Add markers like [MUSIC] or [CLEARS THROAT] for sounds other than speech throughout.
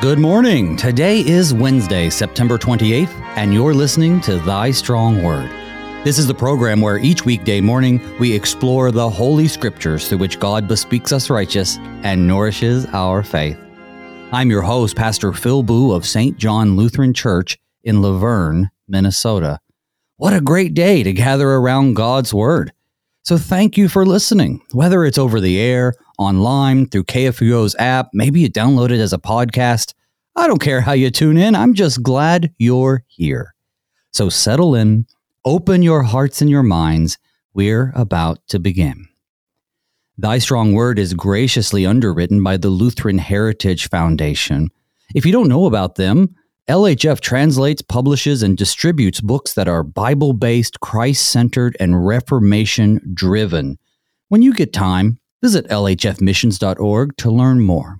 Good morning. Today is Wednesday, September 28th, and you're listening to Thy Strong Word. This is the program where each weekday morning we explore the Holy Scriptures through which God bespeaks us righteous and nourishes our faith. I'm your host, Pastor Phil Booe of St. John Lutheran Church in La Vergne, Minnesota. What a great day to gather around God's Word. So thank you for listening, whether it's over the air, online, through KFUO's app, maybe you download it as a podcast. I don't care how you tune in, I'm just glad you're here. So settle in, open your hearts and your minds. We're about to begin. Thy Strong Word is graciously underwritten by the Lutheran Heritage Foundation. If you don't know about them, LHF translates, publishes, and distributes books that are Bible based, Christ centered, and Reformation driven. When you get time, visit lhfmissions.org to learn more.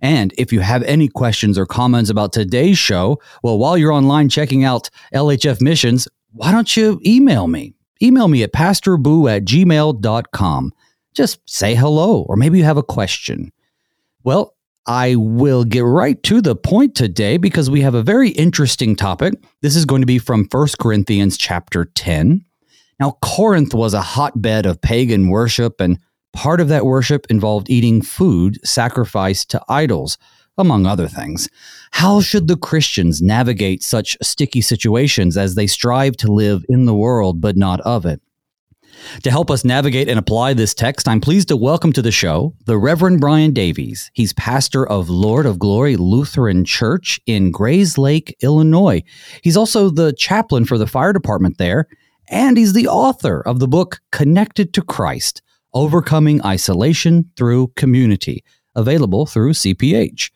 And if you have any questions or comments about today's show, well, while you're online checking out LHF Missions, why don't you email me? Email me at pastorboo at gmail.com. Just say hello, or maybe you have a question. Well, I will get right to the point today because we have a very interesting topic. This is going to be from 1 Corinthians chapter 10. Now, Corinth was a hotbed of pagan worship, and part of that worship involved eating food sacrificed to idols, among other things. How should the Christians navigate such sticky situations as they strive to live in the world but not of it? To help us navigate and apply this text, I'm pleased to welcome to the show the Reverend Brian Davies. He's pastor of Lord of Glory Lutheran Church in Grayslake, Illinois. He's also the chaplain for the fire department there, and he's the author of the book Connected to Christ Overcoming Isolation Through Community, available through CPH.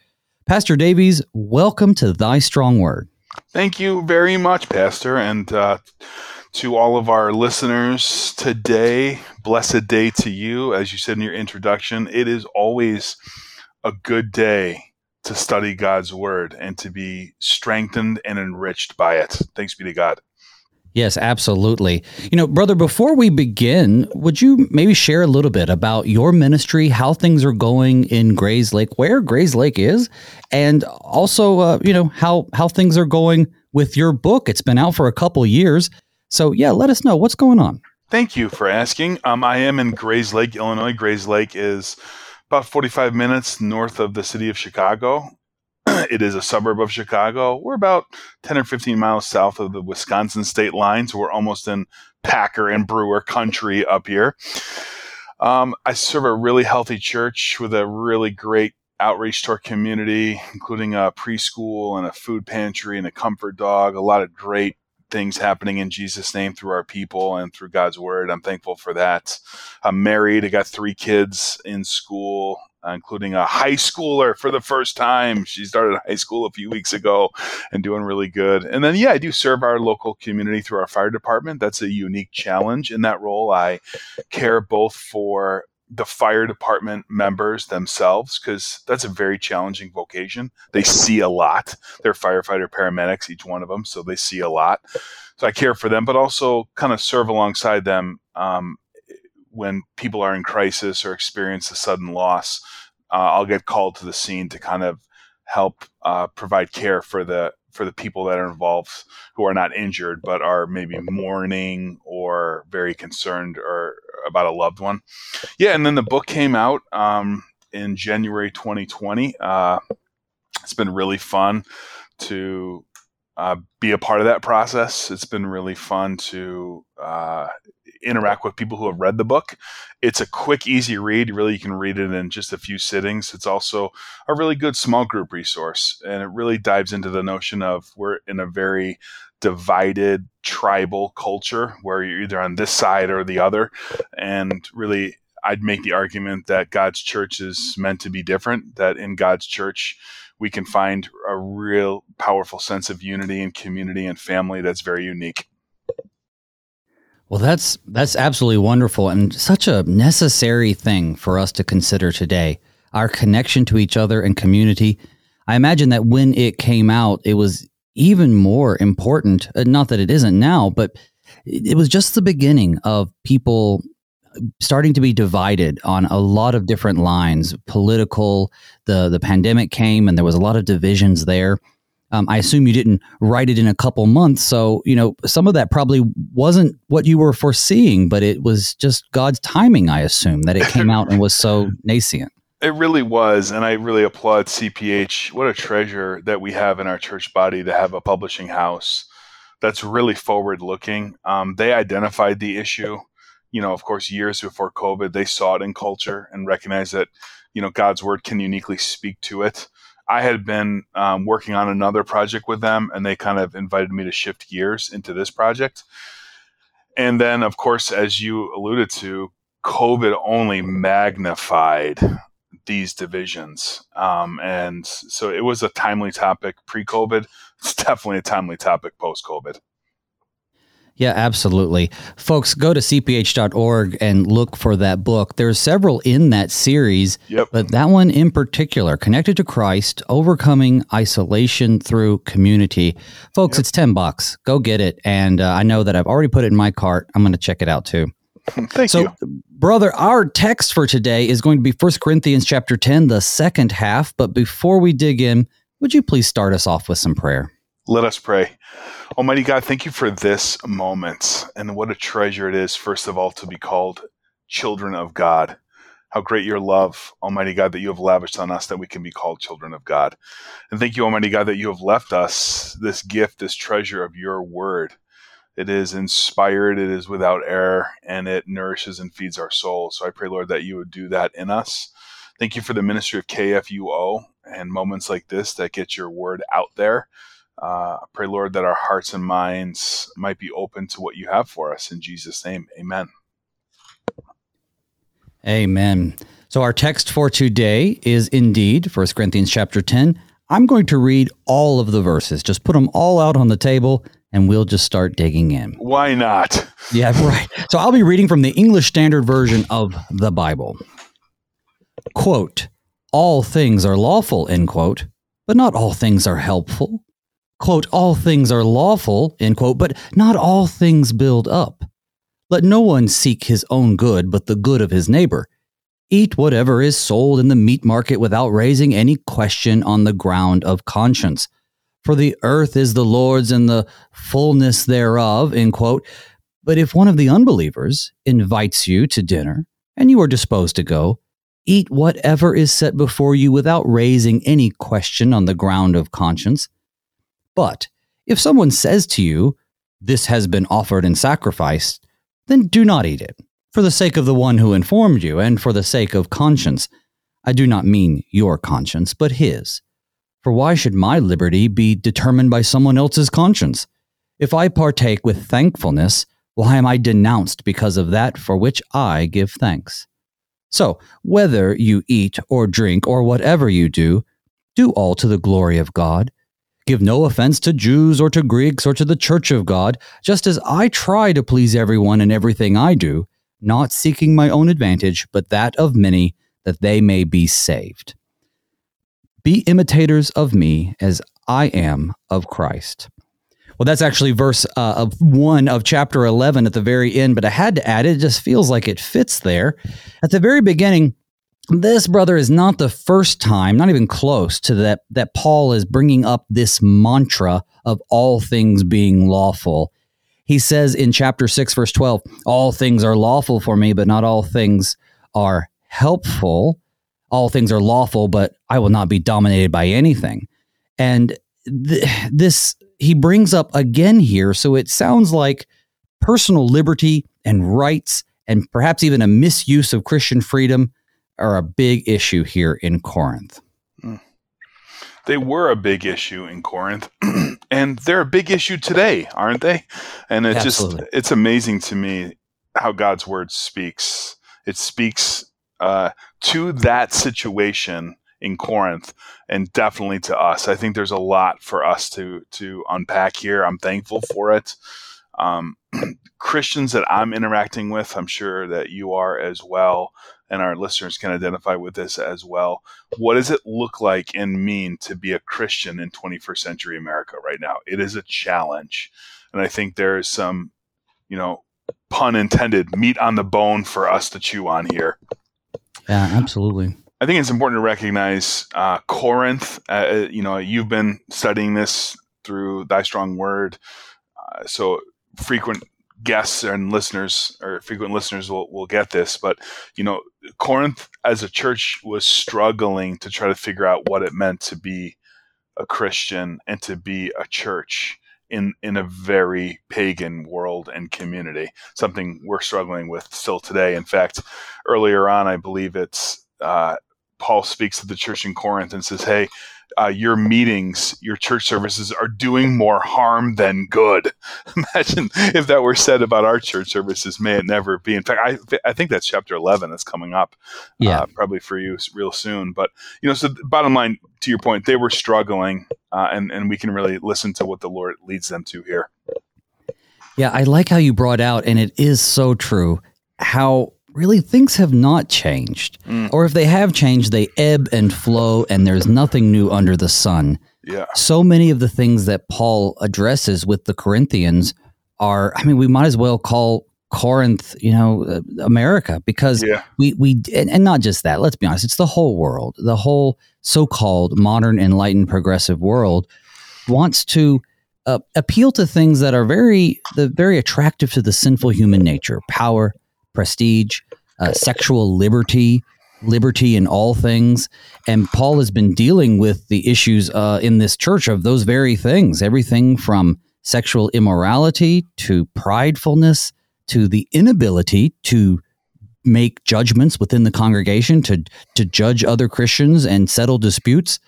Pastor Davies, welcome to Thy Strong Word. Thank you very much, Pastor. And uh, to all of our listeners today. Blessed day to you. As you said in your introduction, it is always a good day to study God's word and to be strengthened and enriched by it. Thanks be to God. Yes, absolutely. You know, brother, before we begin, would you maybe share a little bit about your ministry, how things are going in Grayslake, where Grayslake is, and also, uh, you know, how how things are going with your book? It's been out for a couple years. So, yeah, let us know what's going on. Thank you for asking. Um, I am in Grayslake, Illinois. Grayslake is about 45 minutes north of the city of Chicago. [CLEARS THROAT] it is a suburb of Chicago. We're about 10 or 15 miles south of the Wisconsin state line, so we're almost in Packer and Brewer country up here. Um, I serve a really healthy church with a really great outreach to our community, including a preschool and a food pantry and a comfort dog, a lot of great things happening in Jesus' name through our people and through God's word. I'm thankful for that. I'm married. I got three kids in school, including a high schooler for the first time. She started high school a few weeks ago and doing really good. And then, yeah, I do serve our local community through our fire department. That's a unique challenge in that role. I care both for the fire department members themselves because that's a very challenging vocation. They see a lot. They're firefighter paramedics, each one of them, so they see a lot. So I care for them, but also kind of serve alongside them um, when people are in crisis or experience a sudden loss. Uh, I'll get called to the scene to kind of help uh, provide care for the for the people that are involved who are not injured but are maybe mourning or very concerned or about a loved one. Yeah, and then the book came out um, in January 2020. Uh, it's been really fun to uh, be a part of that process. It's been really fun to uh, interact with people who have read the book. It's a quick, easy read. Really, you can read it in just a few sittings. It's also a really good small group resource, and it really dives into the notion of we're in a very divided tribal culture where you're either on this side or the other. And really, I'd make the argument that God's church is meant to be different, that in God's church, we can find a real powerful sense of unity and community and family that's very unique. Well, that's that's absolutely wonderful and such a necessary thing for us to consider today. Our connection to each other and community. I imagine that when it came out, it was even more important. Uh, not that it isn't now, but it was just the beginning of people starting to be divided on a lot of different lines. Political, the the pandemic came, and there was a lot of divisions there. Um, I assume you didn't write it in a couple months, so you know some of that probably wasn't what you were foreseeing, but it was just God's timing. I assume that it came out and was so [LAUGHS] nascent. It really was, and I really applaud CPH. What a treasure that we have in our church body to have a publishing house that's really forward looking. Um, they identified the issue, you know, of course, years before COVID. They saw it in culture and recognized that, you know, God's word can uniquely speak to it. I had been um, working on another project with them, and they kind of invited me to shift gears into this project. And then, of course, as you alluded to, COVID only magnified these divisions. Um, and so it was a timely topic pre COVID. It's definitely a timely topic post COVID. Yeah, absolutely. Folks, go to cph.org and look for that book. There's several in that series, yep. but that one in particular, Connected to Christ, Overcoming Isolation Through Community. Folks, yep. it's 10 bucks. Go get it. And uh, I know that I've already put it in my cart. I'm going to check it out too. [LAUGHS] Thank so, you. Brother, our text for today is going to be 1 Corinthians chapter 10, the second half. But before we dig in, would you please start us off with some prayer? Let us pray. Almighty God, thank you for this moment and what a treasure it is, first of all, to be called children of God. How great your love, Almighty God, that you have lavished on us that we can be called children of God. And thank you, Almighty God, that you have left us this gift, this treasure of your word. It is inspired, it is without error, and it nourishes and feeds our soul. So I pray, Lord, that you would do that in us. Thank you for the ministry of KFUO and moments like this that get your word out there uh, I pray, Lord, that our hearts and minds might be open to what you have for us. In Jesus' name, amen. Amen. So our text for today is indeed 1 Corinthians chapter 10. I'm going to read all of the verses. Just put them all out on the table and we'll just start digging in. Why not? Yeah, [LAUGHS] right. So I'll be reading from the English Standard Version of the Bible. Quote, all things are lawful, end quote, but not all things are helpful quote, all things are lawful, end quote, but not all things build up. Let no one seek his own good, but the good of his neighbor. Eat whatever is sold in the meat market without raising any question on the ground of conscience. For the earth is the Lord's and the fullness thereof, end quote. But if one of the unbelievers invites you to dinner and you are disposed to go, eat whatever is set before you without raising any question on the ground of conscience. But if someone says to you, This has been offered and sacrificed, then do not eat it, for the sake of the one who informed you, and for the sake of conscience. I do not mean your conscience, but his. For why should my liberty be determined by someone else's conscience? If I partake with thankfulness, why am I denounced because of that for which I give thanks? So, whether you eat or drink or whatever you do, do all to the glory of God. Give no offense to Jews or to Greeks or to the church of God, just as I try to please everyone in everything I do, not seeking my own advantage, but that of many, that they may be saved. Be imitators of me as I am of Christ. Well, that's actually verse uh, of one of chapter 11 at the very end, but I had to add it. It just feels like it fits there. At the very beginning, this brother is not the first time, not even close to that that Paul is bringing up this mantra of all things being lawful. He says in chapter 6 verse 12, all things are lawful for me, but not all things are helpful. All things are lawful, but I will not be dominated by anything. And th- this he brings up again here, so it sounds like personal liberty and rights and perhaps even a misuse of Christian freedom are a big issue here in Corinth. Hmm. They were a big issue in Corinth, [CLEARS THROAT] and they're a big issue today, aren't they? And it's just it's amazing to me how God's word speaks. It speaks uh, to that situation in Corinth and definitely to us. I think there's a lot for us to to unpack here. I'm thankful for it. Um, [CLEARS THROAT] Christians that I'm interacting with, I'm sure that you are as well, and our listeners can identify with this as well. What does it look like and mean to be a Christian in 21st century America right now? It is a challenge. And I think there is some, you know, pun intended, meat on the bone for us to chew on here. Yeah, absolutely. I think it's important to recognize uh, Corinth. Uh, uh, you know, you've been studying this through Thy Strong Word, uh, so frequent guests and listeners or frequent listeners will, will get this. But you know, Corinth as a church was struggling to try to figure out what it meant to be a Christian and to be a church in in a very pagan world and community. Something we're struggling with still today. In fact, earlier on, I believe it's uh, Paul speaks to the church in Corinth and says, "Hey, uh, your meetings, your church services are doing more harm than good. [LAUGHS] Imagine if that were said about our church services. May it never be. In fact, I, I think that's chapter 11 that's coming up, yeah. Uh, probably for you real soon. But, you know, so bottom line, to your point, they were struggling, uh, and, and we can really listen to what the Lord leads them to here. Yeah, I like how you brought out, and it is so true, how really things have not changed. Mm. Or if they have changed, they ebb and flow, and there's nothing new under the sun. Yeah. So many of the things that Paul addresses with the Corinthians are, I mean, we might as well call Corinth, you know, uh, America, because yeah. we we and, and, not just that. Let's be honest; it's the whole world, the whole so-called modern, enlightened, progressive world wants to uh, appeal to things that are very the very attractive to the sinful human nature: power, prestige, uh, sexual liberty, liberty in all things. And Paul has been dealing with the issues uh, in this church of those very things everything from sexual immorality to pridefulness to the inability to make judgments within the congregation to to judge other Christians and settle disputes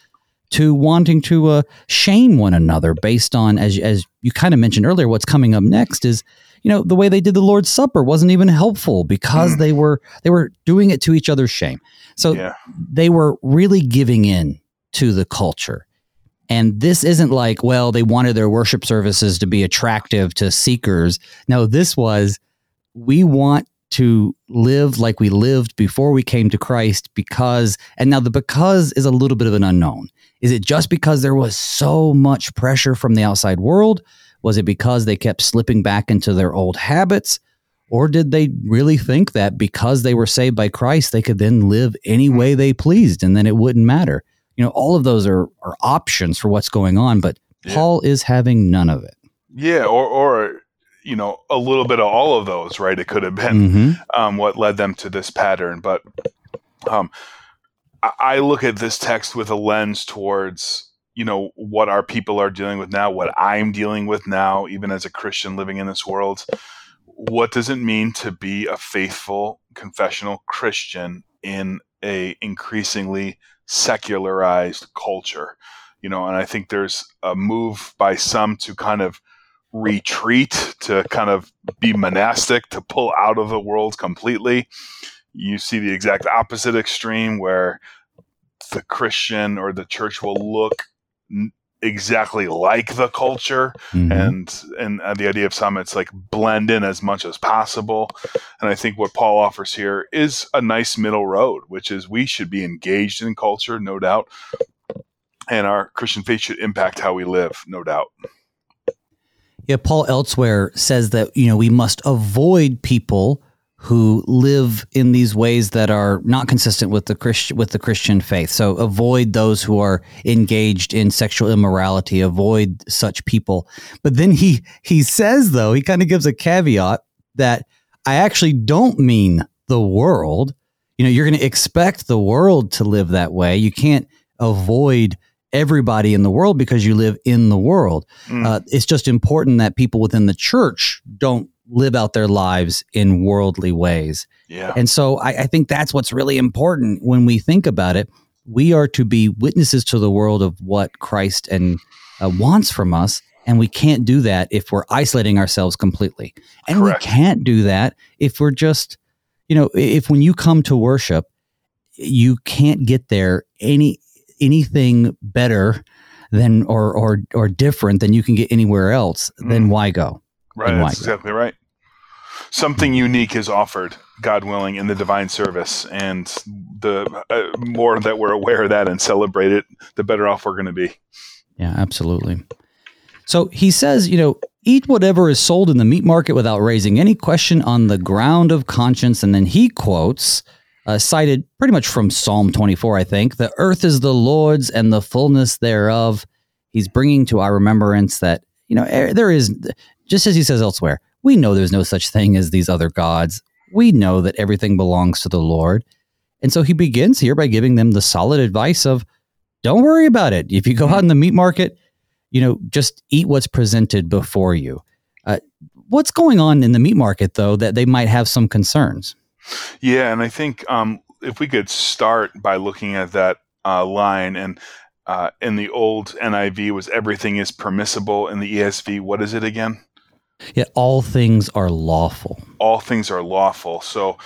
to wanting to uh, shame one another based on as as you kind of mentioned earlier what's coming up next is you know the way they did the lord's supper wasn't even helpful because mm. they were they were doing it to each other's shame so yeah. they were really giving in to the culture and this isn't like well they wanted their worship services to be attractive to seekers no this was we want to live like we lived before we came to Christ because and now the because is a little bit of an unknown. Is it just because there was so much pressure from the outside world was it because they kept slipping back into their old habits? Or did they really think that because they were saved by Christ, they could then live any way they pleased and then it wouldn't matter? You know, all of those are, are options for what's going on, but yeah. Paul is having none of it. Yeah, or, or, you know, a little bit of all of those, right? It could have been mm-hmm. um, what led them to this pattern. But um, I look at this text with a lens towards you know what our people are dealing with now what i'm dealing with now even as a christian living in this world. What does it mean to be a faithful confessional christian in a increasingly secularized culture? You know and i think there's a move by some to kind of retreat to kind of be monastic to pull out of the world completely. You see the exact opposite extreme where the christian or the church will look exactly like the culture mm-hmm. and and uh, the idea of summits like blend in as much as possible. And i think what paul offers here is a nice middle road which is we should be engaged in culture no doubt. And our christian faith should impact how we live no doubt. Yeah paul elsewhere says that you know we must avoid people who live in these ways that are not consistent with the Christ- with the Christian faith. So avoid those who are engaged in sexual immorality. Avoid such people. But then he he says though he kind of gives a caveat that I actually don't mean the world. You know, you're going to expect the world to live that way. You can't avoid everybody in the world because you live in the world. Mm. Uh, it's just important that people within the church don't live out their lives in worldly ways. Yeah. And so I, I, think that's what's really important when we think about it. We are to be witnesses to the world of what Christ and uh, wants from us. And we can't do that if we're isolating ourselves completely. And Correct. we can't do that if we're just, you know, if when you come to worship, you can't get there any anything better than or or or different than you can get anywhere else, mm. then why go? Right, that's exactly right. Something unique is offered, God willing, in the divine service, and the uh, more that we're aware of that and celebrate it, the better off we're going to be. Yeah, absolutely. So he says, you know, eat whatever is sold in the meat market without raising any question on the ground of conscience. And then he quotes, uh, cited pretty much from Psalm 24, I think, the earth is the Lord's and the fullness thereof. He's bringing to our remembrance that, you know, there is, just as he says elsewhere, we know there's no such thing as these other gods. We know that everything belongs to the Lord. And so he begins here by giving them the solid advice of don't worry about it. If you go out in the meat market, you know, just eat what's presented before you. Uh, what's going on in the meat market, though, that they might have some concerns? Yeah, and I think um, if we could start by looking at that uh, line, and uh, in the old NIV was everything is permissible. In the ESV, what is it again? Yeah, all things are lawful. All things are lawful. So,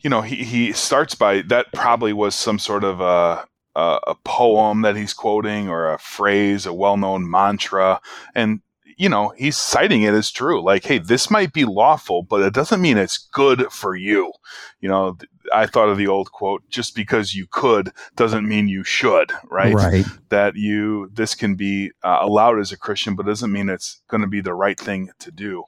you know, he, he starts by that probably was some sort of a, a, a poem that he's quoting or a phrase, a well known mantra. And you know, he's citing it as true. Like, hey, this might be lawful, but it doesn't mean it's good for you. You know, I thought of the old quote, just because you could doesn't mean you should, right? Right. That you, this can be uh, allowed as a Christian, but doesn't mean it's going to be the right thing to do.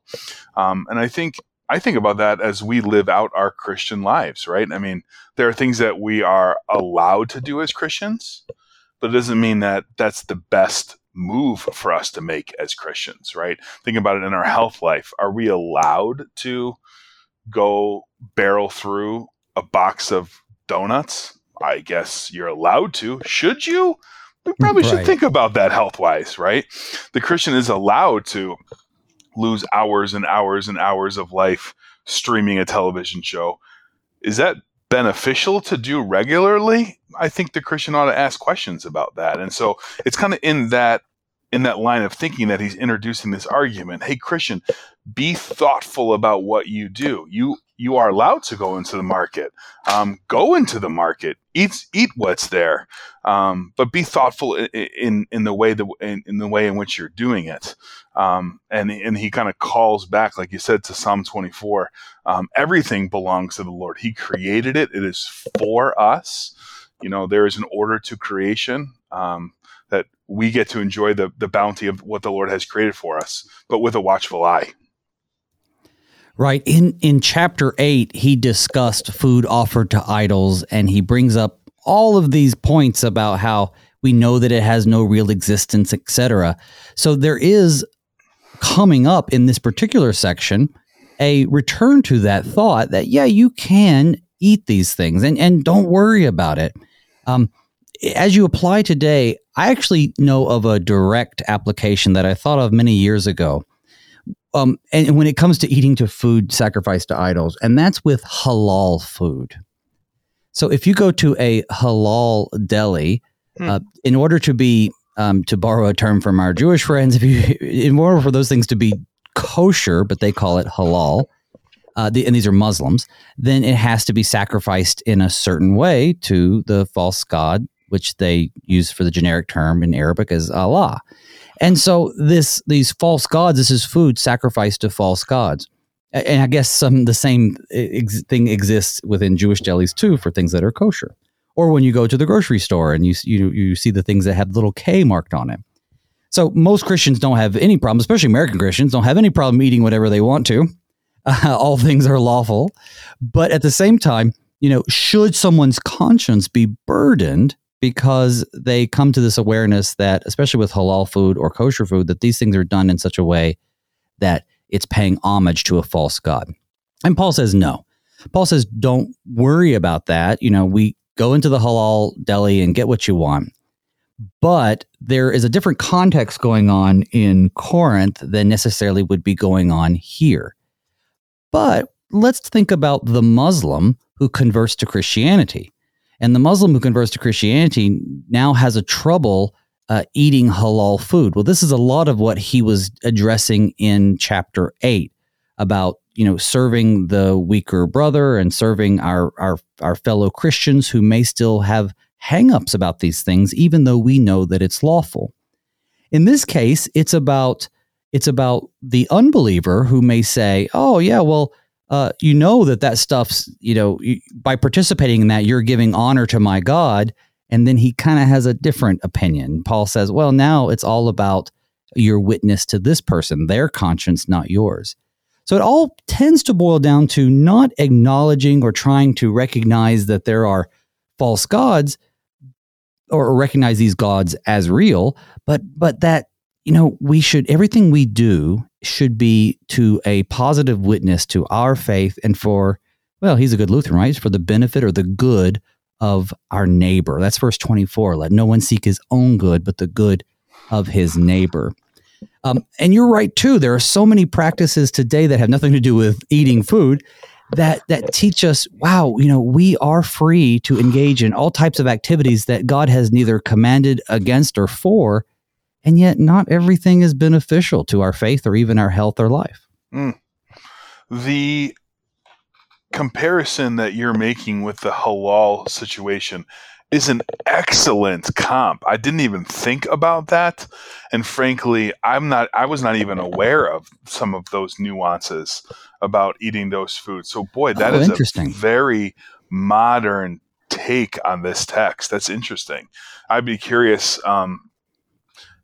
Um, and I think, I think about that as we live out our Christian lives, right? I mean, there are things that we are allowed to do as Christians, but it doesn't mean that that's the best move for us to make as Christians, right? Think about it in our health life. Are we allowed to go barrel through a box of donuts? I guess you're allowed to. Should you? We probably right. should think about that health wise, right? The Christian is allowed to lose hours and hours and hours of life streaming a television show. Is that beneficial to do regularly, I think the Christian ought to ask questions about that. And so it's kind of in that in that line of thinking that he's introducing this argument. Hey Christian, be thoughtful about what you do. You you are allowed to go into the market. Um, go into the market. Eat eat what's there, um, but be thoughtful in, in, in the way that in, in, the way in which you're doing it. Um, and and he kind of calls back, like you said, to Psalm 24. Um, everything belongs to the Lord. He created it. It is for us. You know, there is an order to creation um, we get to enjoy the the bounty of what the Lord has created for us, but with a watchful eye. Right. In in chapter 8, he discussed food offered to idols and he brings up all of these points about how we know that it has no real existence, etc. So there is coming up in this particular section a return to that thought that yeah, you can eat these things and and don't worry about it. Um, as you apply today, I actually know of a direct application that I thought of many years ago um, and when it comes to eating to food sacrificed to idols, and that's with halal food. So if you go to a halal deli, hmm. uh, in order to be, um, to borrow a term from our Jewish friends, [LAUGHS] if you, in order for those things to be kosher, but they call it halal, uh, the, and these are Muslims, then it has to be sacrificed in a certain way to the false god, which they use for the generic term in Arabic as Allah. And so this these false gods, this is food sacrificed to false gods. And I guess some the same ex- thing exists within Jewish delis too for things that are kosher. Or when you go to the grocery store and you you you see the things that have little K marked on it. So most Christians don't have any problem, especially American Christians, don't have any problem eating whatever they want to. Uh, [LAUGHS] all things are lawful, but at the same time, you know, should someone's conscience be burdened because they come to this awareness that, especially with halal food or kosher food, that these things are done in such a way that it's paying homage to a false god. And Paul says no. Paul says don't worry about that. You know, we go into the halal deli and get what you want. But there is a different context going on in Corinth than necessarily would be going on here. But let's think about the Muslim who converts to Christianity. And the Muslim who converts to Christianity now has a trouble uh, eating halal food. Well, this is a lot of what he was addressing in chapter eight about you know serving the weaker brother and serving our our our fellow Christians who may still have hangups about these things, even though we know that it's lawful. In this case, it's about it's about the unbeliever who may say, "Oh yeah, well." Uh, you know that that stuff's you know you, by participating in that you're giving honor to my God, and then he kind of has a different opinion. Paul says, well, now it's all about your witness to this person, their conscience, not yours. So it all tends to boil down to not acknowledging or trying to recognize that there are false gods or recognize these gods as real, but but that you know we should everything we do should be to a positive witness to our faith and for well he's a good Lutheran right for the benefit or the good of our neighbor. That's verse 24. Let no one seek his own good, but the good of his neighbor. Um, and you're right too. There are so many practices today that have nothing to do with eating food that that teach us, wow, you know, we are free to engage in all types of activities that God has neither commanded against or for, and yet not everything is beneficial to our faith or even our health or life. Mm. The comparison that you're making with the halal situation is an excellent comp. I didn't even think about that. And frankly, I'm not I was not even aware of some of those nuances about eating those foods. So boy, that oh, is interesting. a very modern take on this text. That's interesting. I'd be curious um,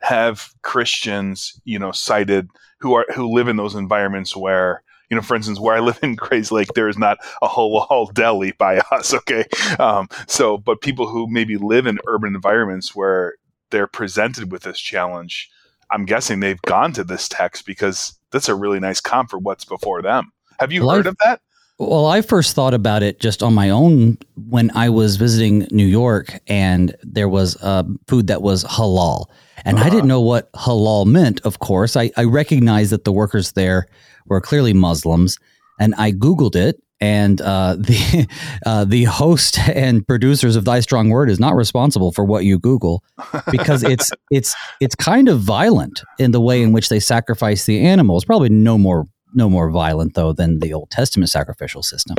have Christians, you know, cited who are who live in those environments where you know, for instance, where I live in Grayslake, there is not a halal [LAUGHS] deli by us. Okay, um, so but people who maybe live in urban environments where they're presented with this challenge, I'm guessing they've gone to this text because that's a really nice comp for what's before them. Have you well, heard I've, of that? Well, I first thought about it just on my own when I was visiting New York, and there was uh, food that was halal, and uh-huh. I didn't know what halal meant. Of course, I, I recognized that the workers there were clearly Muslims. And I Googled it, and uh, [LAUGHS] the uh, the host and producers of Thy Strong Word is not responsible for what you Google because it's [LAUGHS] it's it's kind of violent in the way in which they sacrifice the animals. Probably no more no more violent though than the Old Testament sacrificial system.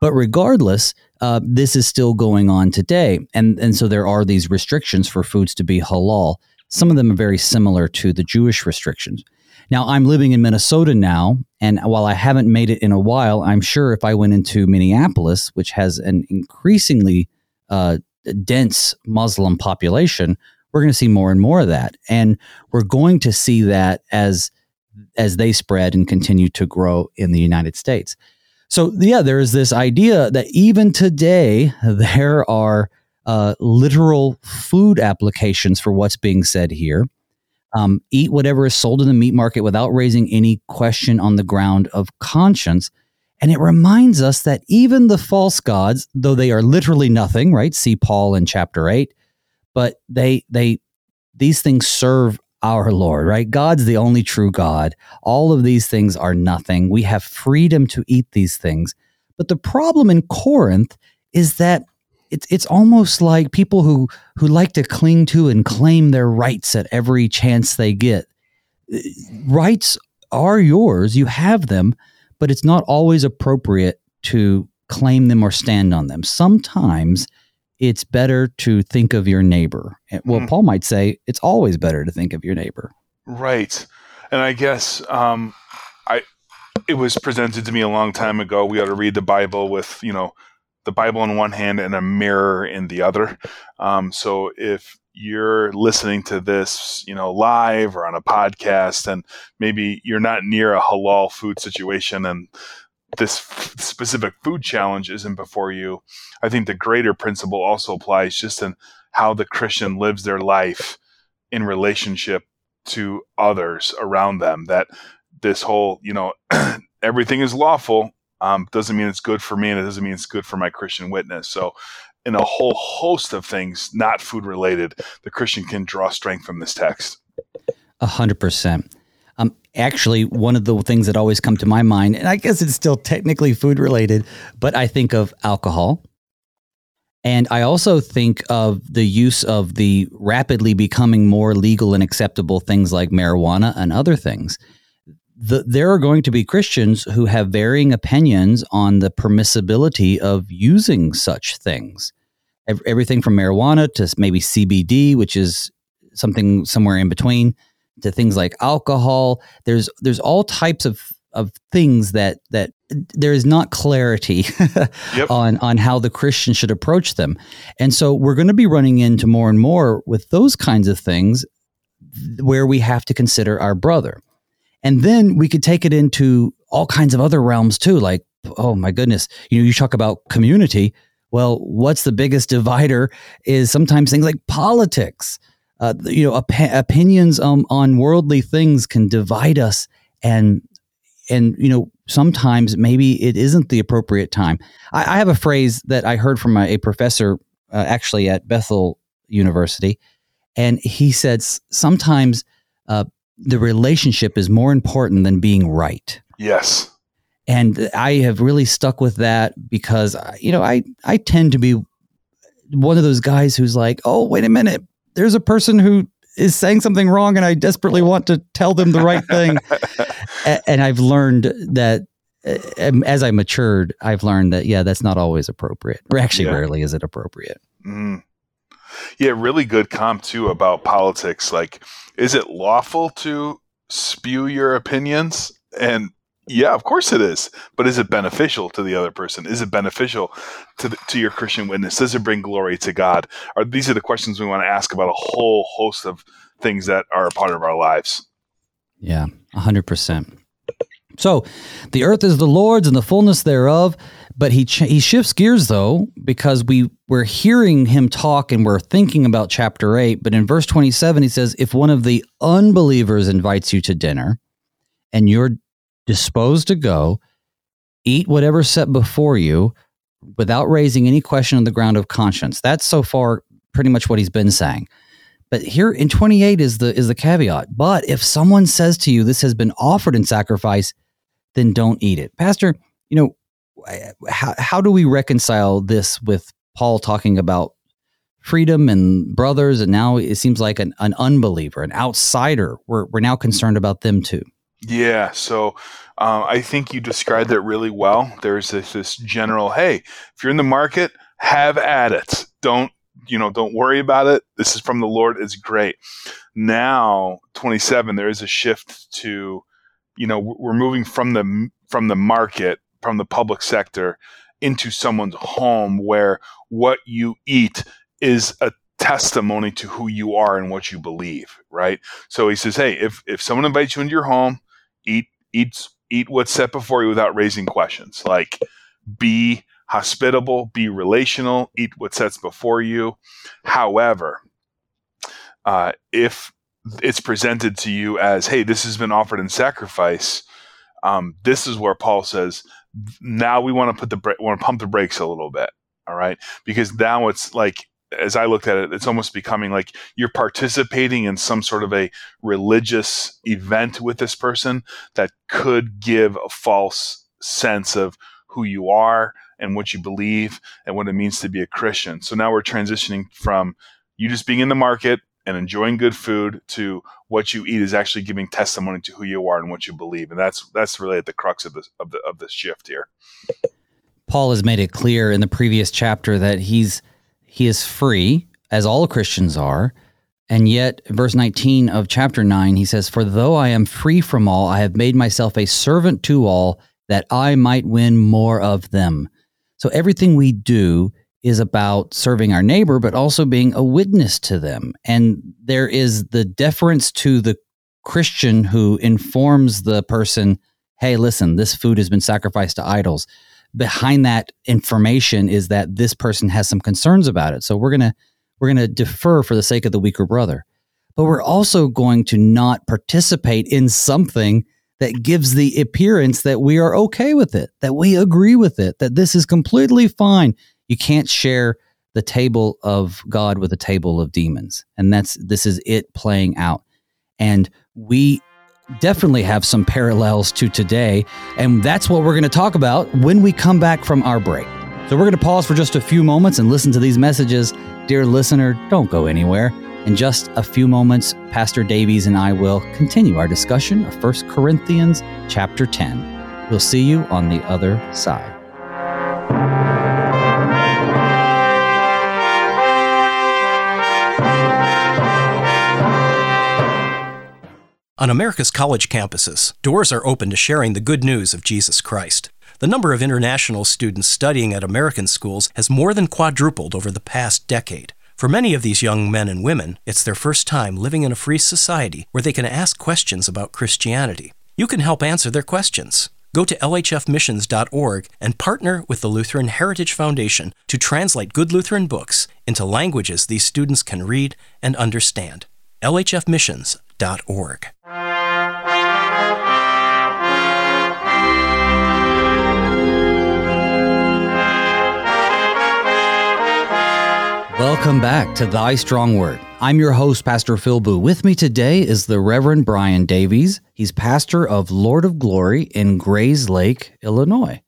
But regardless, uh, this is still going on today, and and so there are these restrictions for foods to be halal. Some of them are very similar to the Jewish restrictions. Now, I'm living in Minnesota now, and while I haven't made it in a while, I'm sure if I went into Minneapolis, which has an increasingly uh, dense Muslim population, we're going to see more and more of that, and we're going to see that as as they spread and continue to grow in the United States. So, yeah, there is this idea that even today [LAUGHS] there are uh, literal food applications for what's being said here um, eat whatever is sold in the meat market without raising any question on the ground of conscience. And it reminds us that even the false gods, though they are literally nothing, right? See Paul in chapter eight, but they they these things serve our Lord, right? God's the only true God. All of these things are nothing. We have freedom to eat these things. But the problem in Corinth is that it's it's almost like people who who like to cling to and claim their rights at every chance they get. Rights are yours, you have them, but it's not always appropriate to claim them or stand on them. Sometimes it's better to think of your neighbor. Well, mm. Paul might say it's always better to think of your neighbor. Right. And I guess um, I it was presented to me a long time ago. We ought to read the Bible with, you know, the Bible in one hand and a mirror in the other. Um, so if you're listening to this, you know, live or on a podcast, and maybe you're not near a halal food situation and this f- specific food challenge isn't before you, I think the greater principle also applies just in how the Christian lives their life in relationship to others around them. That this whole, you know, [CLEARS THROAT] everything is lawful um, doesn't mean it's good for me, and it doesn't mean it's good for my Christian witness. So, in a whole host of things, not food related, the Christian can draw strength from this text. A hundred percent. Um, actually, one of the things that always come to my mind, and I guess it's still technically food related, but I think of alcohol. And I also think of the use of the rapidly becoming more legal and acceptable things like marijuana and other things the, there are going to be Christians who have varying opinions on the permissibility of using such things. Everything from marijuana to maybe CBD, which is something somewhere in between, to things like alcohol. There's there's all types of of things that that there is not clarity [LAUGHS] yep. on on how the Christian should approach them. And so we're going to be running into more and more with those kinds of things where we have to consider our brother. And then we could take it into all kinds of other realms too. Like, oh my goodness, you know, you talk about community. Well, what's the biggest divider is sometimes things like politics. Uh, you know, op- opinions um, on worldly things can divide us, and and you know sometimes maybe it isn't the appropriate time. I, I have a phrase that I heard from a, a professor uh, actually at Bethel University, and he said sometimes uh, the relationship is more important than being right. Yes. And I have really stuck with that because uh, you know I I tend to be one of those guys who's like, oh wait a minute, there's a person who is saying something wrong and I desperately want to tell them the right thing. [LAUGHS] and I've learned that uh, um, as I matured, I've learned that, yeah, that's not always appropriate, or actually, yeah. rarely is it appropriate. Mm. Yeah, really good comp too about politics. Like, is it lawful to spew your opinions? And yeah, of course it is. But is it beneficial to the other person? Is it beneficial to the, to your Christian witness? Does it bring glory to God? Are these are the questions we want to ask about a whole host of things that are a part of our lives? Yeah, hundred percent. So, the earth is the Lord's and the fullness thereof. But he ch- he shifts gears though because we we're hearing him talk and we're thinking about chapter eight. But in verse twenty seven, he says, "If one of the unbelievers invites you to dinner, and you're disposed to go, eat whatever's set before you without raising any question on the ground of conscience. That's so far pretty much what he's been saying. But here in 28 is the is the caveat. But if someone says to you this has been offered in sacrifice, then don't eat it. Pastor, you know, how, how do we reconcile this with Paul talking about freedom and brothers and now it seems like an, an unbeliever, an outsider. We're we're now concerned about them too. Yeah, so um, I think you described it really well. There's this, this general, hey, if you're in the market, have at it. Don't you know? Don't worry about it. This is from the Lord. It's great. Now, 27, there is a shift to, you know, we're moving from the from the market, from the public sector, into someone's home where what you eat is a testimony to who you are and what you believe, right? So he says, hey, if if someone invites you into your home eat eat eat what's set before you without raising questions. Like be hospitable, be relational, eat what sets before you. However, uh, if it's presented to you as, hey, this has been offered in sacrifice, um, this is where Paul says, now we want to put the want to pump the brakes a little bit. All right, because now it's like as I looked at it, it's almost becoming like you're participating in some sort of a religious event with this person that could give a false sense of who you are and what you believe and what it means to be a Christian. So now we're transitioning from you just being in the market and enjoying good food to what you eat is actually giving testimony to who you are and what you believe. And that's that's really at the crux of this of the of this shift here. Paul has made it clear in the previous chapter that he's he is free, as all Christians are. And yet, verse 19 of chapter 9, he says, For though I am free from all, I have made myself a servant to all, that I might win more of them. So everything we do is about serving our neighbor, but also being a witness to them. And there is the deference to the Christian who informs the person, hey, listen, this food has been sacrificed to idols behind that information is that this person has some concerns about it. So we're going to we're going to defer for the sake of the weaker brother. But we're also going to not participate in something that gives the appearance that we are okay with it, that we agree with it, that this is completely fine. You can't share the table of God with the table of demons. And that's this is it playing out. And we definitely have some parallels to today. And that's what we're going to talk about when we come back from our break. So we're going to pause for just a few moments and listen to these messages. Dear listener, don't go anywhere. In just a few moments, Pastor Davies and I will continue our discussion of 1 Corinthians chapter 10. We'll see you on the other side. On America's college campuses, doors are open to sharing the good news of Jesus Christ. The number of international students studying at American schools has more than quadrupled over the past decade. For many of these young men and women, it's their first time living in a free society where they can ask questions about Christianity. You can help answer their questions. Go to lhfmissions.org and partner with the Lutheran Heritage Foundation to translate good Lutheran books into languages these students can read and understand. lhfmissions.org. Welcome back to Thy Strong Word. I'm your host, Pastor Phil Booe. With me today is the Reverend Brian Davies. He's pastor of Lord of Glory in Grayslake, Illinois.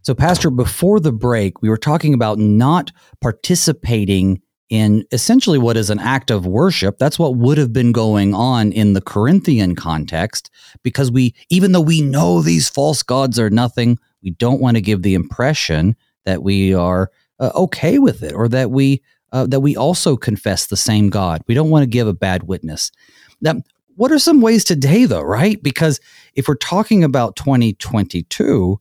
So, Pastor, before the break, we were talking about not participating in essentially what is an act of worship. That's what would have been going on in the Corinthian context, because we, even though we know these false gods are nothing, we don't want to give the impression that we are uh, okay with it or that we uh, that we also confess the same God. We don't want to give a bad witness. Now, what are some ways today, though, right? Because if we're talking about 2022,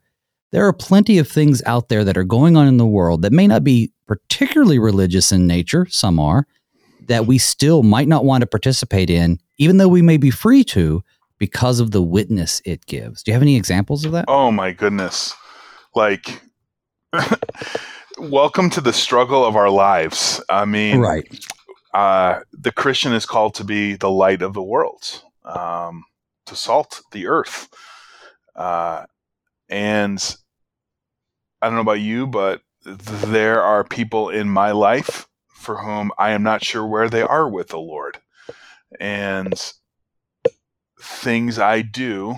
there are plenty of things out there that are going on in the world that may not be particularly religious in nature, some are, that we still might not want to participate in, even though we may be free to because of the witness it gives. Do you have any examples of that? Oh, my goodness. Like, [LAUGHS] welcome to the struggle of our lives. I mean, right. Uh, the Christian is called to be the light of the world, um, to salt the earth. Uh, and I don't know about you, but there are people in my life for whom I am not sure where they are with the Lord. And things I do,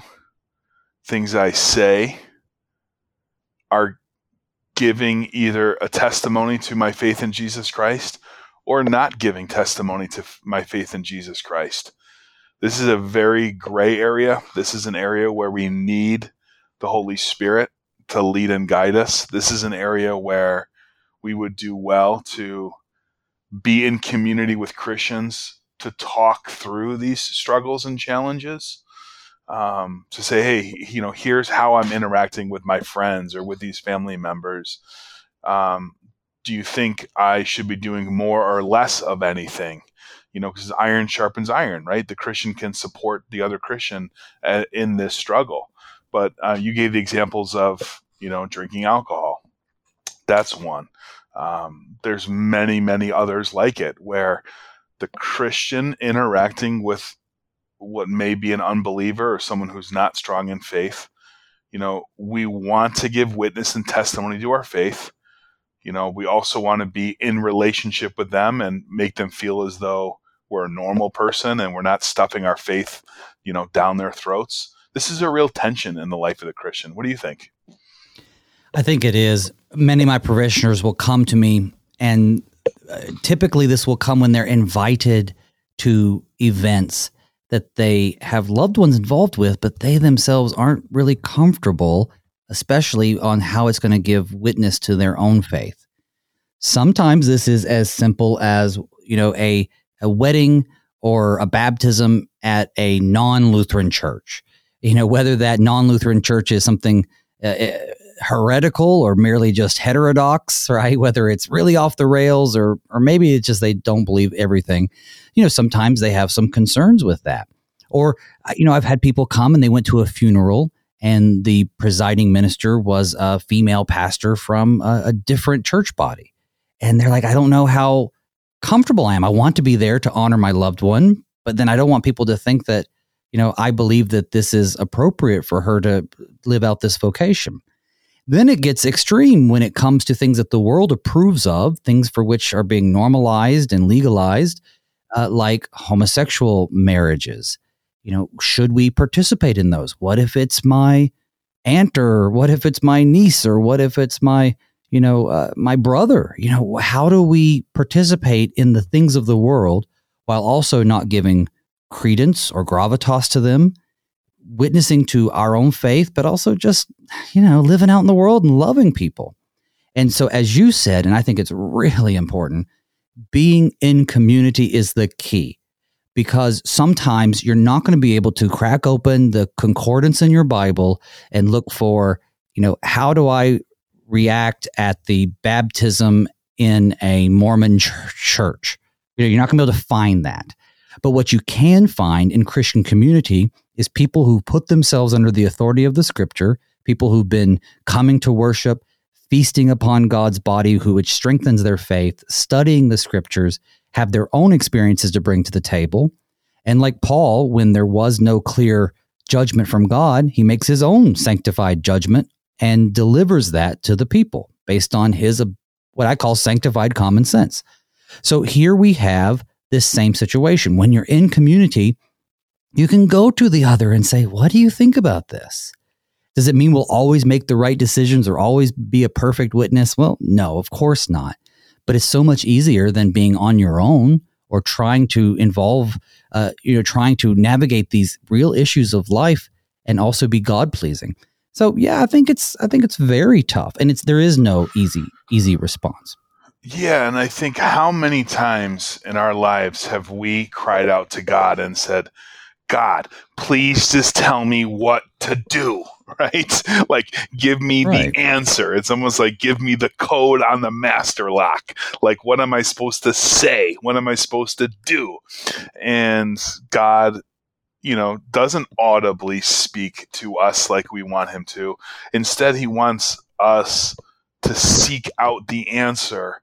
things I say, are giving either a testimony to my faith in Jesus Christ or not giving testimony to my faith in Jesus Christ. This is a very gray area. This is an area where we need the Holy Spirit to lead and guide us. This is an area where we would do well to be in community with Christians to talk through these struggles and challenges um, to say, hey, you know, here's how I'm interacting with my friends or with these family members. Um, do you think I should be doing more or less of anything? You know, because iron sharpens iron, right? The Christian can support the other Christian uh, in this struggle. But uh, you gave the examples of, you know, drinking alcohol. That's one. Um, there's many, many others like it where the Christian interacting with what may be an unbeliever or someone who's not strong in faith. You know, we want to give witness and testimony to our faith. You know, we also want to be in relationship with them and make them feel as though we're a normal person and we're not stuffing our faith, you know, down their throats. This is a real tension in the life of the Christian. What do you think? I think it is. Many of my parishioners will come to me, and uh, typically this will come when they're invited to events that they have loved ones involved with, but they themselves aren't really comfortable, especially on how it's going to give witness to their own faith. Sometimes this is as simple as, you know, a, a wedding or a baptism at a non Lutheran church. You know, whether that non Lutheran church is something uh, uh, heretical or merely just heterodox, right? Whether it's really off the rails or, or maybe it's just they don't believe everything you know, sometimes they have some concerns with that. Or, you know, I've had people come and they went to a funeral and the presiding minister was a female pastor from a, a different church body. And they're like, I don't know how comfortable I am. I want to be there to honor my loved one, but then I don't want people to think that, you know, I believe that this is appropriate for her to live out this vocation. Then it gets extreme when it comes to things that the world approves of, things for which are being normalized and legalized uh, like homosexual marriages. You know, should we participate in those? What if it's my aunt or what if it's my niece or what if it's my, you know, uh, my brother? You know, how do we participate in the things of the world while also not giving credence or gravitas to them? Witnessing to our own faith, but also just, you know, living out in the world and loving people. And so, as you said, and I think it's really important, being in community is the key because sometimes you're not going to be able to crack open the concordance in your Bible and look for, you know, how do I react at the baptism in a Mormon church. You know, you're not going to be able to find that. But what you can find in Christian community is people who put themselves under the authority of the scripture, people who've been coming to worship, feasting upon God's body, who which strengthens their faith, studying the scriptures, have their own experiences to bring to the table. And like Paul, when there was no clear judgment from God, he makes his own sanctified judgment and delivers that to the people based on his what I call sanctified common sense. So here we have this same situation. When you're in community, you can go to the other and say, What do you think about this? Does it mean we'll always make the right decisions or always be a perfect witness? Well, no, of course not. But it's so much easier than being on your own or trying to involve, uh, you know, trying to navigate these real issues of life and also be God pleasing. So yeah, I think it's I think it's very tough, and it's there is no easy easy response. Yeah, and I think how many times in our lives have we cried out to God and said, God, please just tell me what to do, [LAUGHS] right? Like, give me right. the answer. It's almost like give me the code on the master lock. Like, what am I supposed to say? What am I supposed to do? And God you know, doesn't audibly speak to us like we want him to. Instead, he wants us to seek out the answer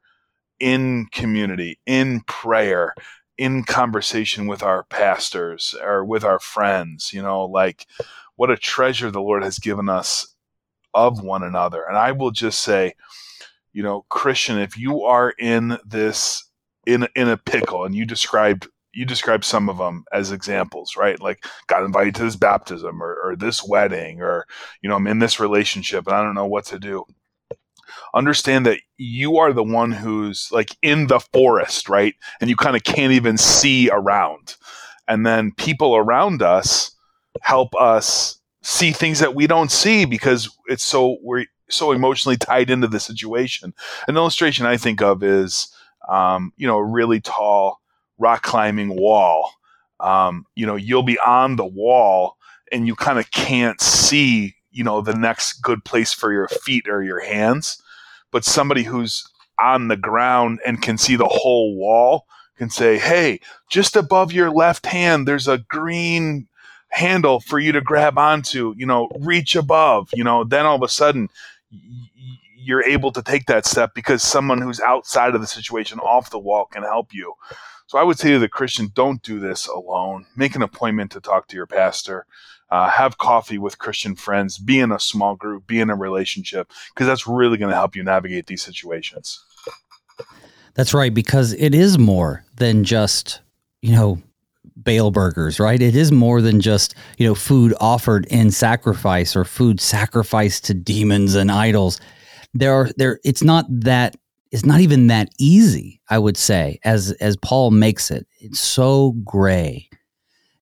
in community, in prayer, in conversation with our pastors or with our friends, you know, like what a treasure the Lord has given us of one another. And I will just say, you know, Christian, if you are in this in in a pickle and you described you described some of them as examples, right? Like got invited to this baptism or, or this wedding, or, you know, I'm in this relationship and I don't know what to do. Understand that you are the one who's like in the forest, right? And you kind of can't even see around. And then people around us help us see things that we don't see because it's so, we're so emotionally tied into the situation. An illustration I think of is, um, you know, a really tall, rock climbing wall, um, you know, you'll be on the wall and you kind of can't see, you know, the next good place for your feet or your hands. But somebody who's on the ground and can see the whole wall can say, hey, just above your left hand, there's a green handle for you to grab onto, you know, reach above, you know, then all of a sudden you're able to take that step because someone who's outside of the situation off the wall can help you. So I would say to the Christian, don't do this alone. Make an appointment to talk to your pastor. Uh, have coffee with Christian friends. Be in a small group. Be in a relationship because that's really going to help you navigate these situations. That's right, because it is more than just you know Baal burgers, right? It is more than just, you know, food offered in sacrifice or food sacrificed to demons and idols. There are there it's not that it's not even that easy, I would say, as as Paul makes it. It's so gray.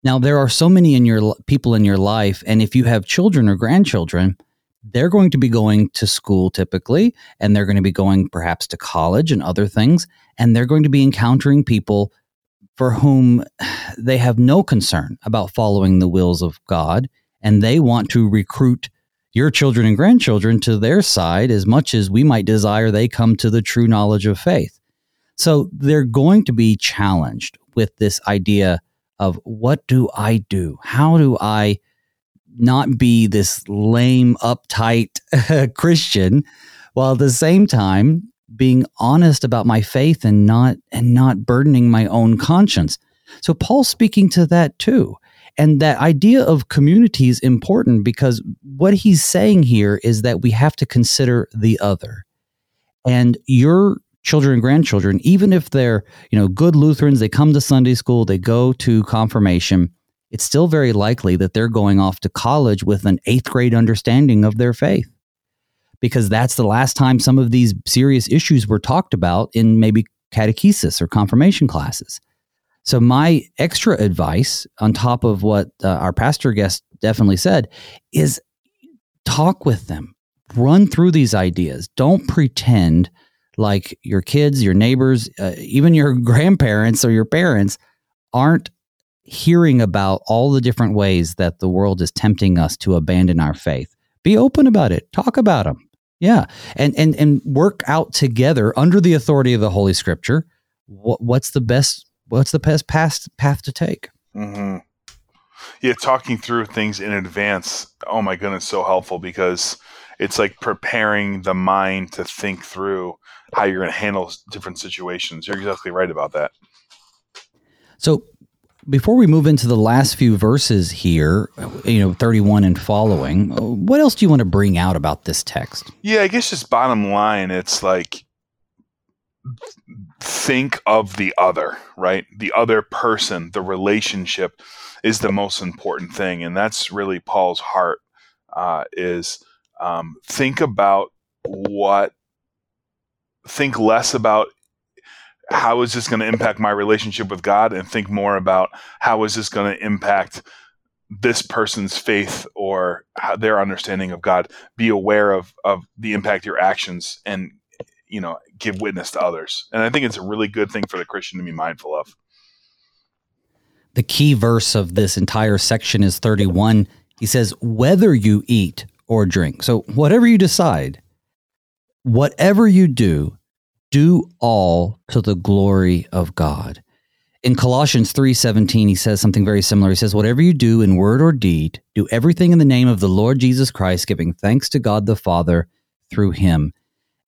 Now there are so many in your people in your life, and if you have children or grandchildren, they're going to be going to school typically, and they're going to be going perhaps to college and other things, and they're going to be encountering people for whom they have no concern about following the wills of God, and they want to recruit your children and grandchildren to their side as much as we might desire they come to the true knowledge of faith. So they're going to be challenged with this idea of what do I do? How do I not be this lame, uptight [LAUGHS] Christian while at the same time being honest about my faith and not and not burdening my own conscience. So Paul's speaking to that too. And that idea of community is important because what he's saying here is that we have to consider the other. And your children and grandchildren, even if they're, you know, good Lutherans, they come to Sunday school, they go to confirmation, it's still very likely that they're going off to college with an eighth grade understanding of their faith. Because that's the last time some of these serious issues were talked about in maybe catechesis or confirmation classes. So, my extra advice on top of what uh, our pastor guest definitely said is talk with them, run through these ideas. Don't pretend like your kids, your neighbors, uh, even your [LAUGHS] grandparents or your parents aren't hearing about all the different ways that the world is tempting us to abandon our faith. Be open about it, talk about them. Yeah, and and and work out together under the authority of the Holy Scripture. What, what's the best? What's the best path path to take? Mm-hmm. Yeah, talking through things in advance. Oh my goodness, so helpful because it's like preparing the mind to think through how you're going to handle different situations. You're exactly right about that. So before we move into the last few verses here, you know, 31 and following, what else do you want to bring out about this text? Yeah, I guess just bottom line, it's like think of the other, right? The other person, the relationship is the most important thing. And that's really Paul's heart uh, is um, think about what, think less about how is this going to impact my relationship with God and think more about how is this going to impact this person's faith or their understanding of God. Be aware of of the impact your actions and you know give witness to others. And I think it's a really good thing for the Christian to be mindful of. The key verse of this entire section is 31. He says, "Whether you eat or drink." So whatever you decide, whatever you do, do all to the glory of God. In Colossians 3:17 he says something very similar. He says whatever you do in word or deed, do everything in the name of the Lord Jesus Christ, giving thanks to God the Father through him.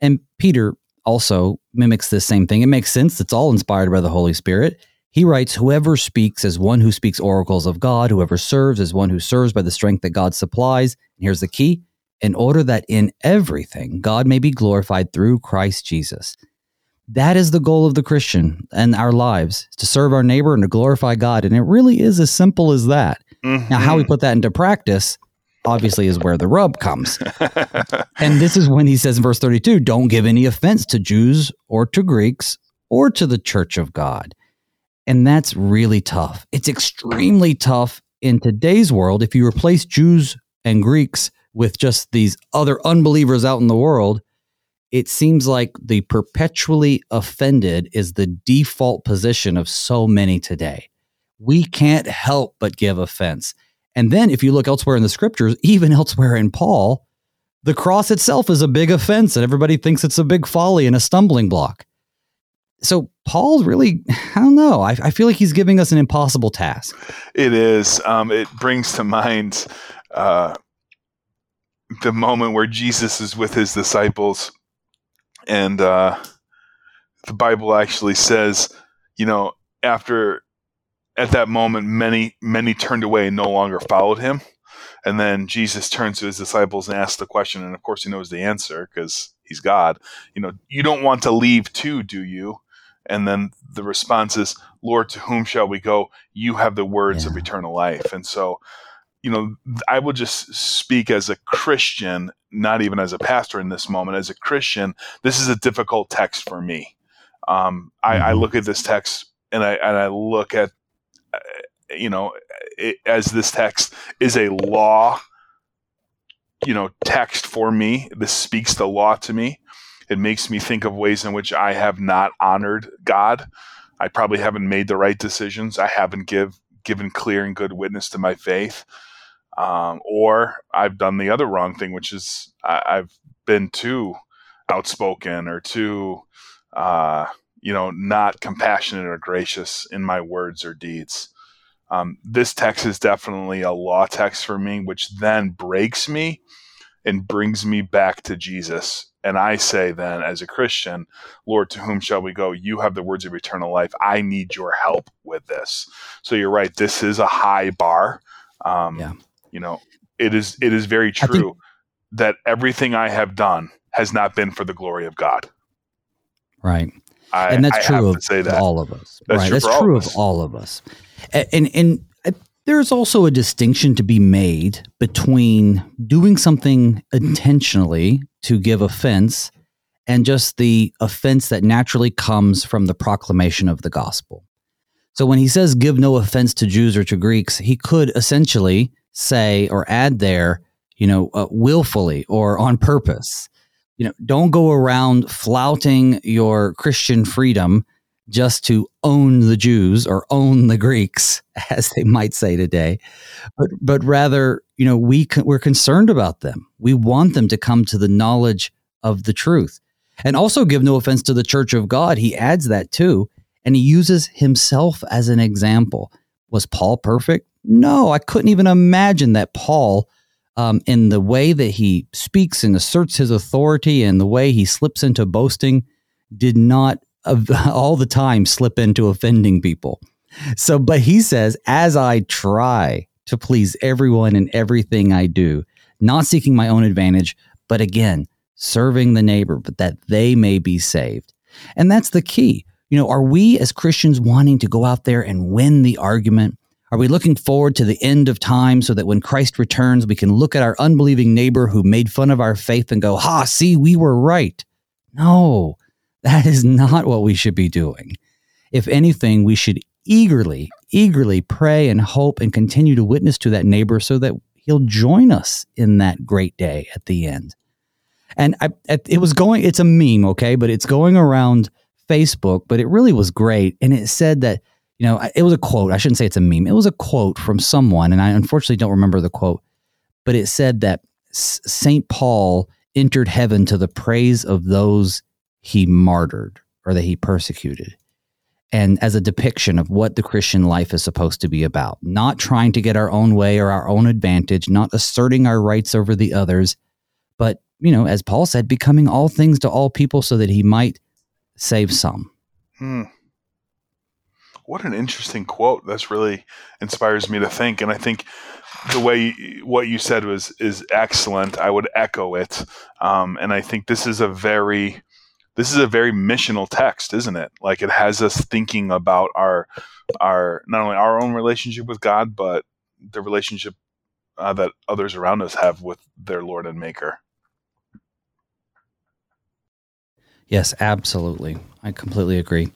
And Peter also mimics this same thing. It makes sense. It's all inspired by the Holy Spirit. He writes, Whoever speaks as one who speaks oracles of God, whoever serves as one who serves by the strength that God supplies. And here's the key in order that in everything God may be glorified through Christ Jesus. That is the goal of the Christian and our lives to serve our neighbor and to glorify God. And it really is as simple as that. Mm-hmm. Now, how we put that into practice obviously is where the rub comes. [LAUGHS] and this is when he says in verse 32 don't give any offense to Jews or to Greeks or to the church of God. And that's really tough. It's extremely tough in today's world. If you replace Jews and Greeks with just these other unbelievers out in the world, it seems like the perpetually offended is the default position of so many today. We can't help but give offense. And then if you look elsewhere in the scriptures, [LAUGHS] even elsewhere in Paul, the cross itself is a big offense and everybody thinks it's a big folly and a stumbling block. So Paul's really, [LAUGHS] I don't know. I, I feel like he's giving us an impossible task. It is. Um, it brings to mind uh, the moment where Jesus is with his disciples and uh, the Bible actually says, you know, after at that moment, many many turned away and no longer followed him. And then Jesus turns to his disciples and asks the question, and of course he knows the answer because he's God. You know, you don't want to leave too, do you? And then the response is, Lord, to whom shall we go? You have the words yeah. of eternal life. And so you know, I will just speak as a Christian, not even as a pastor in this moment. As a Christian, this is a difficult text for me. Um, I, I, mm-hmm. look at this text and I and I look at, uh, you know, it, as this text is a law, you know, text for me. This speaks the law to me. It makes me think of ways in which I have not honored God. I probably haven't made the right decisions. I haven't give given clear and good witness to my faith. Um, or I've done the other wrong thing, which is I, have been too outspoken or too, uh, you know, not compassionate or gracious in my words or deeds. Um, this text is definitely a law text for me, which then breaks me and brings me back to Jesus. And I say then, as a Christian, Lord, to whom shall we go? You have the words of eternal life. I need your help with this. So you're right. This is a high bar. Um, yeah. You know, it is it is very true think, that everything I have done has not been for the glory of God. Right. I, and that's I true of that. all of us. That's right. True that's true of, of all of us. And, and, and uh, there's also a distinction to be made between doing something intentionally to give offense and just the offense that naturally comes from the proclamation of the gospel. So when he says give no offense to Jews or to Greeks, he could essentially say or add there, you know, uh, willfully or on purpose. You know, don't go around flouting your Christian freedom just to own the Jews or own the Greeks, [LAUGHS] as they might say today, but but rather, you know, we we're concerned about them. We want them to come to the knowledge of the truth. And also give no offense to the church of God. He adds that too. And he uses himself as an example. Was Paul perfect? No, I couldn't even imagine that Paul, um, in the way that he speaks and asserts his authority and the way he slips into boasting, did not uh, [LAUGHS] all the time slip into offending people. So, but he says, as I try to please everyone in everything I do, not seeking my own advantage, but again, serving the neighbor, but that they may be saved. And that's the key. You know, are we as Christians wanting to go out there and win the argument? Are we looking forward to the end of time so that when Christ returns, we can look at our unbelieving neighbor who made fun of our faith and go, Ha, see, we were right? No, that is not what we should be doing. If anything, we should eagerly, eagerly pray and hope and continue to witness to that neighbor so that he'll join us in that great day at the end. And I, it was going, it's a meme, okay, but it's going around Facebook, but it really was great. And it said that, you know, it was a quote. I shouldn't say it's a meme. It was a quote from someone, and I unfortunately don't remember the quote, but it said that St. Paul entered heaven to the praise of those he martyred or that he persecuted and as a depiction of what the Christian life is supposed to be about. Not trying to get our own way or our own advantage, not asserting our rights over the others, but, you know, as Paul said, becoming all things to all people so that he might save some. Hmm. What an interesting quote. That's really inspires me to think. And I think the way what you said was is excellent. I would echo it. Um, and I think this is a very this is a very missional text, isn't it? Like it has us thinking about our our not only our own relationship with God, but the relationship uh, that others around us have with their Lord and Maker. Yes, absolutely. I completely agree.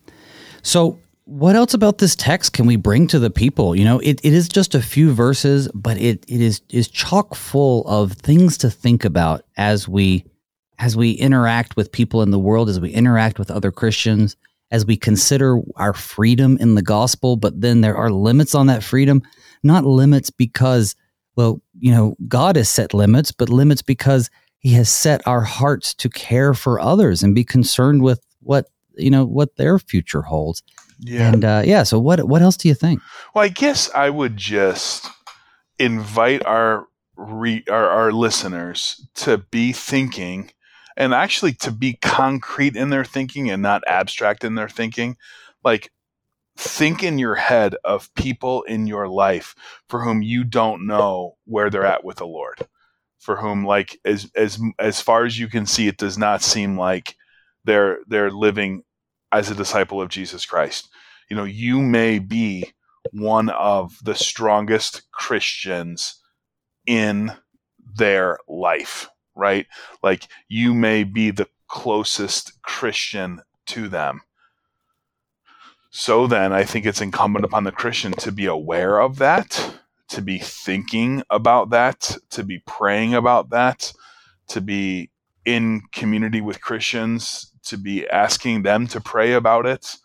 So, what else about this text can we bring to the people? You know, it, it is just a few verses, but it, it is is chock full of things to think about as we as we interact with people in the world, as we interact with other Christians, as we consider our freedom in the gospel, but then there are limits on that freedom, not limits because, well, you know, God has set limits, but limits because he has set our hearts to care for others and be concerned with what, you know, what their future holds. Yeah. And uh, yeah, so what what else do you think? Well, I guess I would just invite our re, our, our listeners to be thinking and actually to be concrete in their thinking and not abstract in their thinking like think in your head of people in your life for whom you don't know where they're at with the lord for whom like as as as far as you can see it does not seem like they're they're living as a disciple of Jesus Christ you know you may be one of the strongest christians in their life right? Like you may be the closest Christian to them. So then I think it's incumbent upon the Christian to be aware of that, to be thinking about that, to be praying about that, to be in community with Christians, to be asking them to pray about it,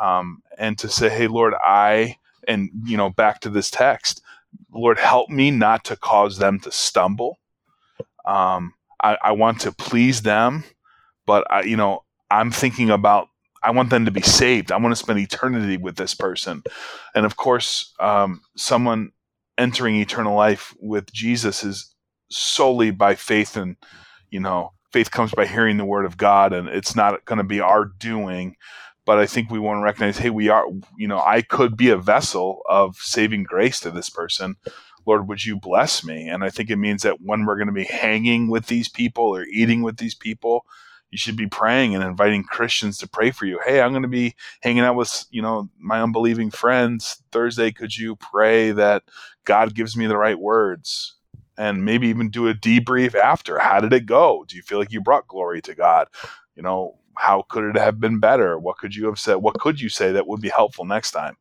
um, and to say, hey, Lord, I, and, you know, back to this text, Lord, help me not to cause them to stumble um, I, I want to please them, but I, you know, I'm thinking about I want them to be saved. I want to spend eternity with this person, and of course, um, someone entering eternal life with Jesus is solely by faith, and you know, faith comes by hearing the word of God, and it's not going to be our doing. But I think we want to recognize, hey, we are, you know, I could be a vessel of saving grace to this person Lord, would you bless me? And I think it means that when we're going to be hanging with these people or eating with these people, you should be praying and inviting Christians to pray for you. Hey, I'm going to be hanging out with, you know, my unbelieving friends Thursday. Could you pray that God gives me the right words? And maybe even do a debrief after. How did it go? Do you feel like you brought glory to God? You know, how could it have been better? What could you have said? What could you say that would be helpful next time?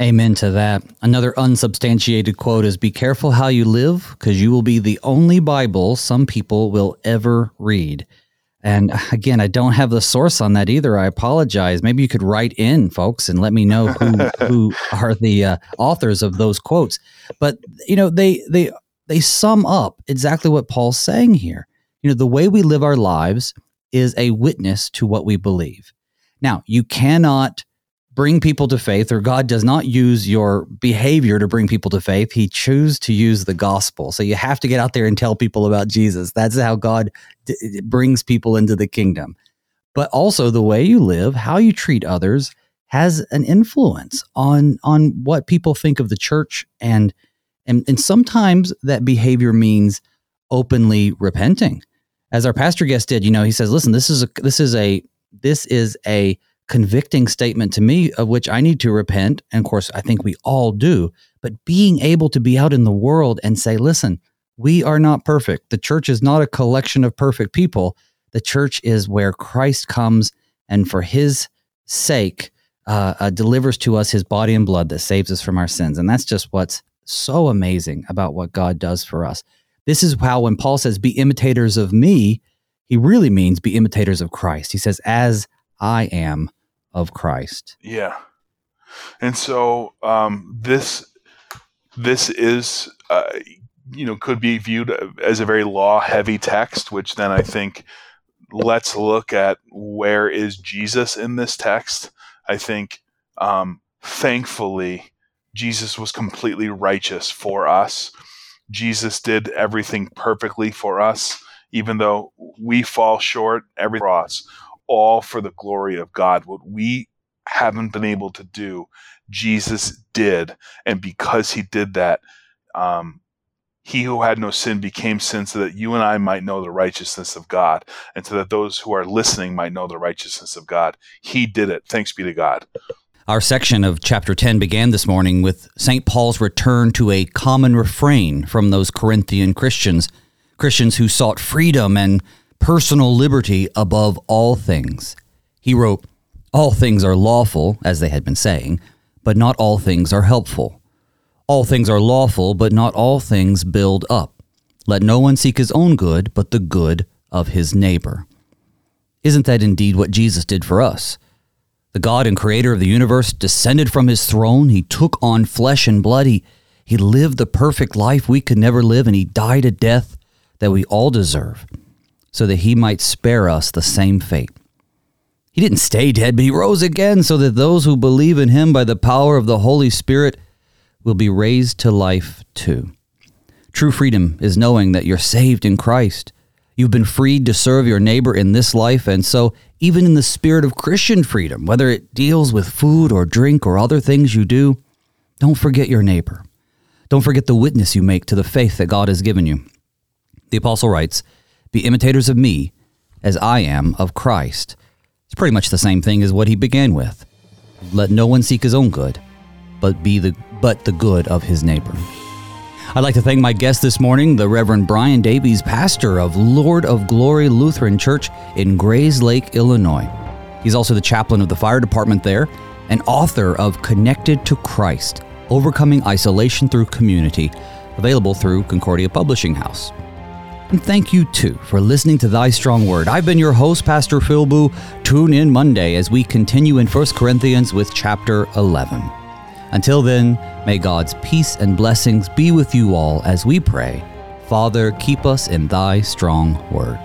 Amen to that. Another unsubstantiated quote is Be careful how you live, because you will be the only Bible some people will ever read. And again, I don't have the source on that either. I apologize. Maybe you could write in, folks, and let me know who [LAUGHS] who are the uh, authors of those quotes. But you know, they they they sum up exactly what Paul's saying here. You know, the way we live our lives is a witness to what we believe. Now, you cannot bring people to faith, or God does not use your behavior to bring people to faith. He chooses to use the gospel. So you have to get out there and tell people about Jesus. That's how God d- brings people into the kingdom. But also the way you live, how you treat others has an influence on on what people think of the church and and and sometimes that behavior means openly repenting. As our pastor guest did, you know, he says, "Listen, this is a this is a this is a convicting statement to me of which I need to repent. And of course, I think we all do. But being able to be out in the world and say, listen, we are not perfect. The church is not a collection of perfect people. The church is where Christ comes and for his sake uh, uh, delivers to us his body and blood that saves us from our sins. And that's just what's so amazing about what God does for us. This is how, when Paul says, be imitators of me, he really means be imitators of Christ. He says, as I am of Christ. Yeah. And so um, this this is uh, you know could be viewed as a very law heavy text, which then I think let's look at where is Jesus in this text. I think um, thankfully Jesus was completely righteous for us. Jesus did everything perfectly for us, even though we fall short. Every cross all for the glory of God. What we haven't been able to do, Jesus did. And because he did that, um, he who had no sin became sin so that you and I might know the righteousness of God and so that those who are listening might know the righteousness of God. He did it. Thanks be to God. Our section of chapter 10 began this morning with St. Paul's return to a common refrain from those Corinthian Christians, Christians who sought freedom and personal liberty above all things. He wrote, All things are lawful, as they had been saying, but not all things are helpful. All things are lawful, but not all things build up. Let no one seek his own good, but the good of his neighbor. Isn't that indeed what Jesus did for us? The God and creator of the universe descended from his throne. He took on flesh and blood. He, he lived the perfect life we could never live, and he died a death that we all deserve so that he might spare us the same fate. He didn't stay dead, but he rose again so that those who believe in him by the power of the Holy Spirit will be raised to life too. True freedom is knowing that you're saved in Christ. You've been freed to serve your neighbor in this life, and so, even in the spirit of Christian freedom, whether it deals with food or drink or other things you do, don't forget your neighbor. Don't forget the witness you make to the faith that God has given you. The apostle writes, be imitators of me as I am of Christ. It's pretty much the same thing as what he began with. Let no one seek his own good, but be the but the good of his neighbor. I'd like to thank my guest this morning, the Reverend Brian Davies, pastor of Lord of Glory Lutheran Church in Grayslake, Illinois. He's also the chaplain of the fire department there and author of Connected to Christ Overcoming Isolation Through Community, available through Concordia Publishing House. And thank you too for listening to Thy Strong Word. I've been your host, Pastor Phil Booe. Tune in Monday as we continue in 1 Corinthians with chapter 11. Until then, may God's peace and blessings be with you all as we pray. Father, keep us in Thy strong word.